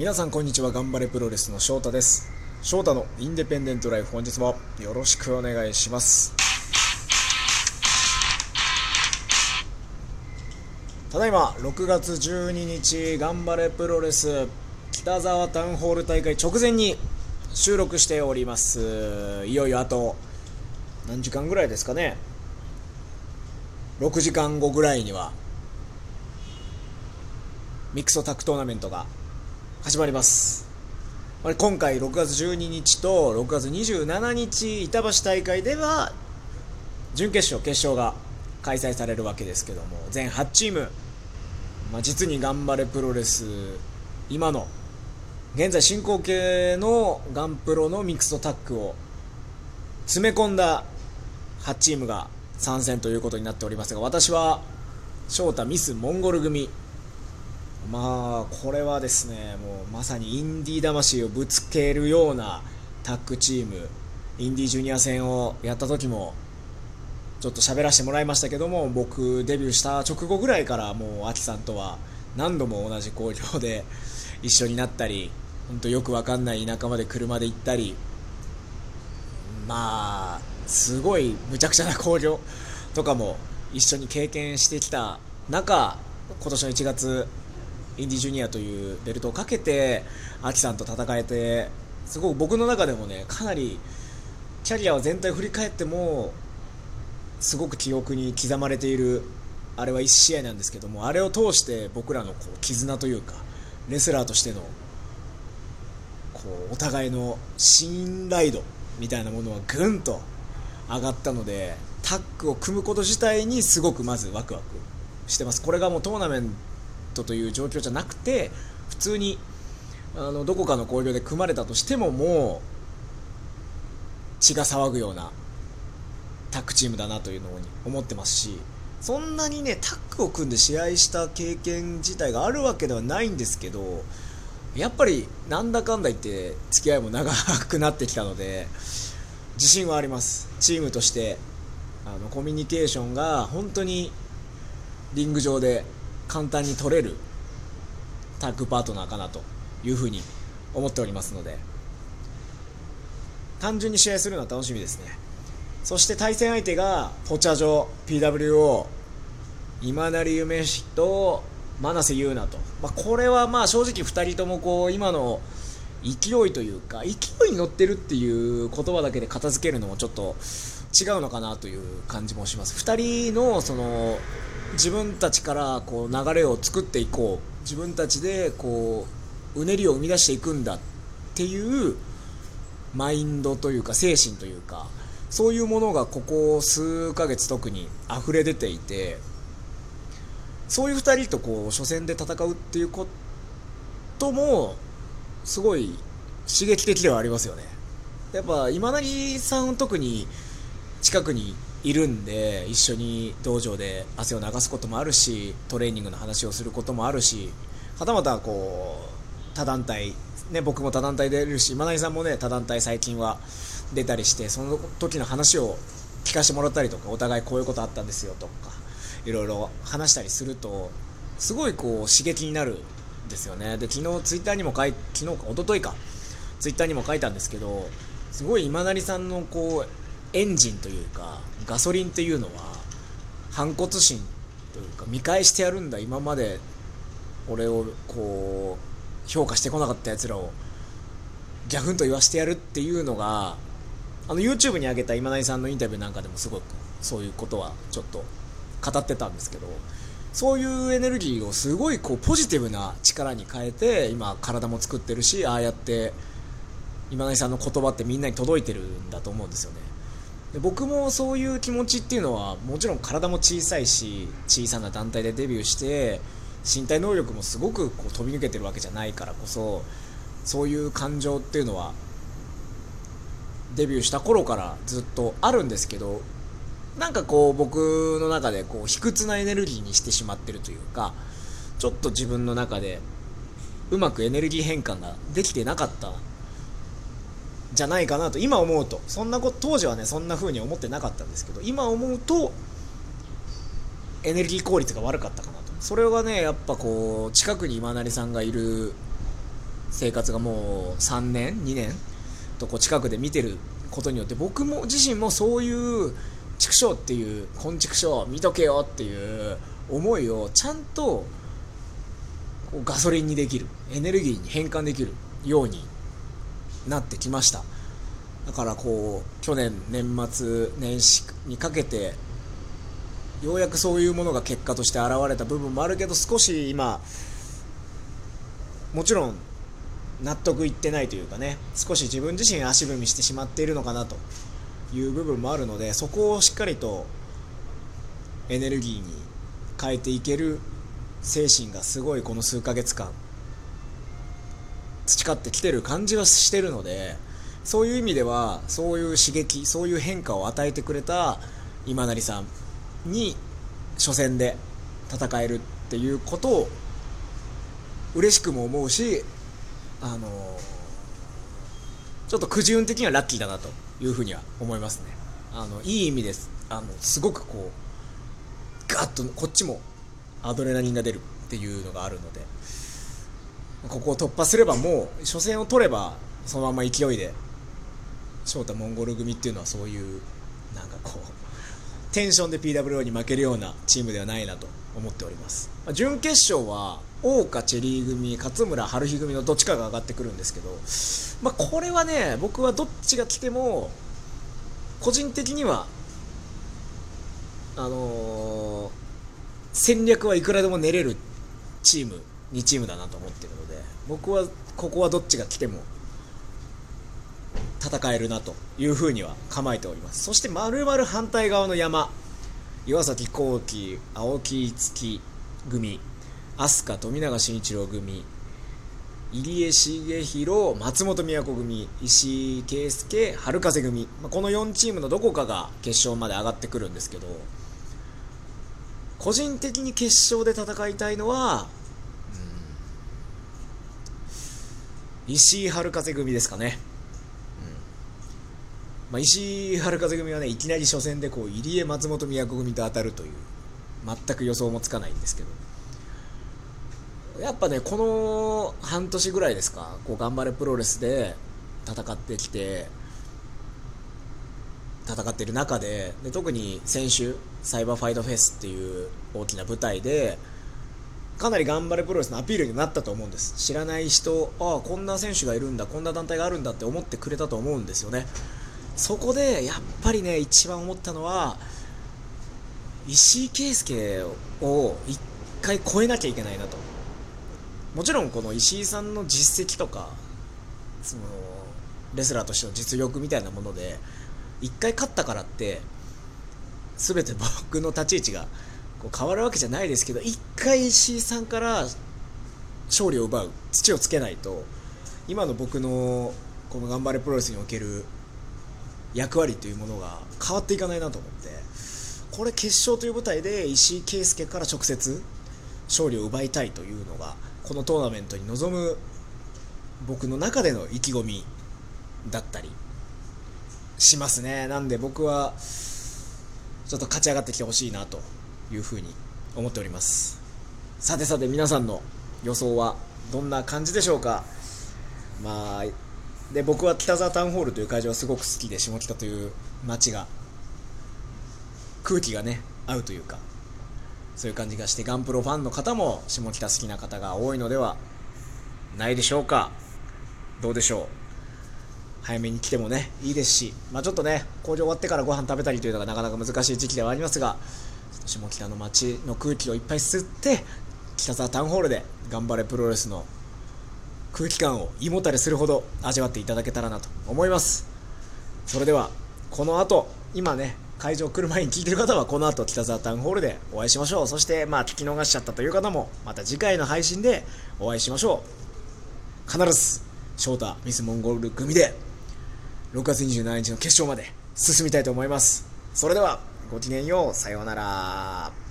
皆さんこんにちは。頑張れプロレスの翔太です。翔太のインデペンデントライフ本日もよろしくお願いします。ただいま6月12日頑張れプロレス北沢タウンホール大会直前に収録しております。いよいよあと何時間ぐらいですかね。6時間後ぐらいにはミックスタッグトーナメントが始まります。今回6月12日と6月27日板橋大会では準決勝決勝が開催されるわけですけども全8チーム、まあ、実に頑張れプロレス今の現在進行形のガンプロのミックストタッグを詰め込んだ8チームが参戦ということになっておりますが私は翔太ミスモンゴル組まあこれはですねもうまさにインディー魂をぶつけるようなタッグチームインディージュニア戦をやった時もちょっと喋らせてもらいましたけども僕デビューした直後ぐらいからもうアキさんとは何度も同じ工場で一緒になったり本当よくわかんない田舎まで車で行ったりまあすごいむちゃくちゃな工場とかも一緒に経験してきた中今年の1月インディジュニアというベルトをかけてアキさんと戦えてすごく僕の中でもねかなりキャリアは全体を振り返ってもすごく記憶に刻まれているあれは1試合なんですけどもあれを通して僕らのこう絆というかレスラーとしてのこうお互いの信頼度みたいなものはぐんと上がったのでタッグを組むこと自体にすごくまずワクワクしてますこれがもうトーナメントという状況じゃなくて普通にあのどこかの工業で組まれたとしてももう血が騒ぐようなタッグチームだなというのに思ってますしそんなにねタッグを組んで試合した経験自体があるわけではないんですけどやっぱりなんだかんだ言って付き合いも長くなってきたので自信はあります。チームとしてあのコミュニケーションが本当にリング上で簡単に取れるタッグパートナーかなというふうに思っておりますので単純に試合するのは楽しみですね。そして対戦相手がポチャジョ PWO 今成夢氏と真瀬優奈と、まあ、これはまあ正直2人ともこう今の勢いというか勢いに乗ってるっていう言葉だけで片付けるのもちょっと違うのかなという感じもします。2人のその自分たちからこう流れを作っていこう。自分たちでこううねりを生み出していくんだっていうマインドというか精神というかそういうものがここ数ヶ月特に溢れ出ていてそういう2人とこう初戦で戦うっていうこともすごい刺激的ではありますよね。やっぱ今成さん特に近くにいるんで一緒に道場で汗を流すこともあるしトレーニングの話をすることもあるしはたまたこう他団体、ね、僕も他団体出るし今成さんもね他団体最近は出たりしてその時の話を聞かせてもらったりとかお互いこういうことあったんですよとかいろいろ話したりするとすごいこう刺激になるんですよね。で昨日ツイッターにも書い昨日か一昨日かツイッターにも書いたんですけどすごい今成さんのこうエンジンというかガソリンっていうのは反骨心というか見返してやるんだ。今まで俺をこう評価してこなかったやつらをギャフンと言わしてやるっていうのがあの YouTube に上げた今成さんのインタビューなんかでもすごくそういうことはちょっと語ってたんですけどそういうエネルギーをすごいこうポジティブな力に変えて今体も作ってるしああやって今成さんの言葉ってみんなに届いてるんだと思うんですよね。で僕もそういう気持ちっていうのはもちろん体も小さいし小さな団体でデビューして身体能力もすごくこう飛び抜けてるわけじゃないからこそそういう感情っていうのはデビューした頃からずっとあるんですけどなんかこう僕の中でこう卑屈なエネルギーにしてしまってるというかちょっと自分の中でうまくエネルギー変換ができてなかったじゃないかなと今思うとそんなこと当時はねそんな風に思ってなかったんですけど今思うとエネルギー効率が悪かったかなと。それがねやっぱこう近くに今成さんがいる生活がもう3年2年とこう近くで見てることによって僕も自身もそういう畜生っていう昆虫生見とけよっていう思いをちゃんとガソリンにできるエネルギーに変換できるようになってきました。だからこう去年年末年始にかけてようやくそういうものが結果として現れた部分もあるけど少し今もちろん納得いってないというかね少し自分自身足踏みしてしまっているのかなという部分もあるのでそこをしっかりとエネルギーに変えていける精神がすごいこの数ヶ月間培ってきてる感じはしてるのでそういう意味ではそういう刺激そういう変化を与えてくれた今成さんに初戦で戦えるっていうことを嬉しくも思うしあのちょっとくじ運的にはラッキーだなというふうには思いますね。あのいい意味です。あのすごくこうガッとこっちもアドレナリンが出るっていうのがあるので。ここを突破すればもう初戦を取ればそのまま勢いで翔太モンゴル組っていうのはそういうなんかこうテンションで PWO に負けるようなチームではないなと思っております。準決勝は桜花チェリー組勝村春日組のどっちかが上がってくるんですけど、まあ、これはね僕はどっちが来ても個人的にはあのー、戦略はいくらでも練れるチーム2チームだなと思ってるので僕はここはどっちが来ても戦えるなというふうには構えております。そしてまるまる反対側の山。岩崎幸喜青木月組。飛鳥富永慎一郎組。入江茂弘松本都組。石井圭介春風組。この4チームのどこかが決勝まで上がってくるんですけど個人的に決勝で戦いたいのは、うん、石井春風組ですかね。うん。まあ、石井春風組はねいきなり初戦でこう入江松本都組と当たるという全く予想もつかないんですけど。やっぱねこの半年ぐらいですかこう頑張れプロレスで戦ってきて戦ってる中でで特に先週サイバーファイトフェスっていう大きな舞台でかなり頑張れプロレスのアピールになったと思うんです。知らない人ああこんな選手がいるんだこんな団体があるんだって思ってくれたと思うんですよね。そこでやっぱりね一番思ったのは石井圭介を一回超えなきゃいけないなと。もちろんこの石井さんの実績とかそのレスラーとしての実力みたいなもので一回勝ったからって全て僕の立ち位置がこう変わるわけじゃないですけど一回石井さんから勝利を奪う土をつけないと今の僕のこの頑張れプロレスにおける役割というものが変わっていかないなと思ってこれ決勝という舞台で石井圭介から直接勝利を奪いたいというのがこのトーナメントに臨む僕の中での意気込みだったりしますね。なんで僕はちょっと勝ち上がってきてほしいなというふうに思っております。さてさて皆さんの予想はどんな感じでしょうか？まあで僕は北沢タウンホールという会場はすごく好きで下北という街が空気がね合うというかそういう感じがしてガンプロファンの方も下北好きな方が多いのではないでしょうか。どうでしょう？早めに来てもねいいですし、まあ、ちょっとね工場終わってからご飯食べたりというのがなかなか難しい時期ではありますが下北の街の空気をいっぱい吸って北沢タウンホールで頑張れプロレスの空気感を胃もたれするほど味わっていただけたらなと思います。それではこの後今ね会場来る前に聞いてる方はこの後北沢タウンホールでお会いしましょう。そしてまあ聞き逃しちゃったという方もまた次回の配信でお会いしましょう。必ず翔太ミスモンゴル組で6月27日の決勝まで進みたいと思います。それではごきげんよう。さようなら。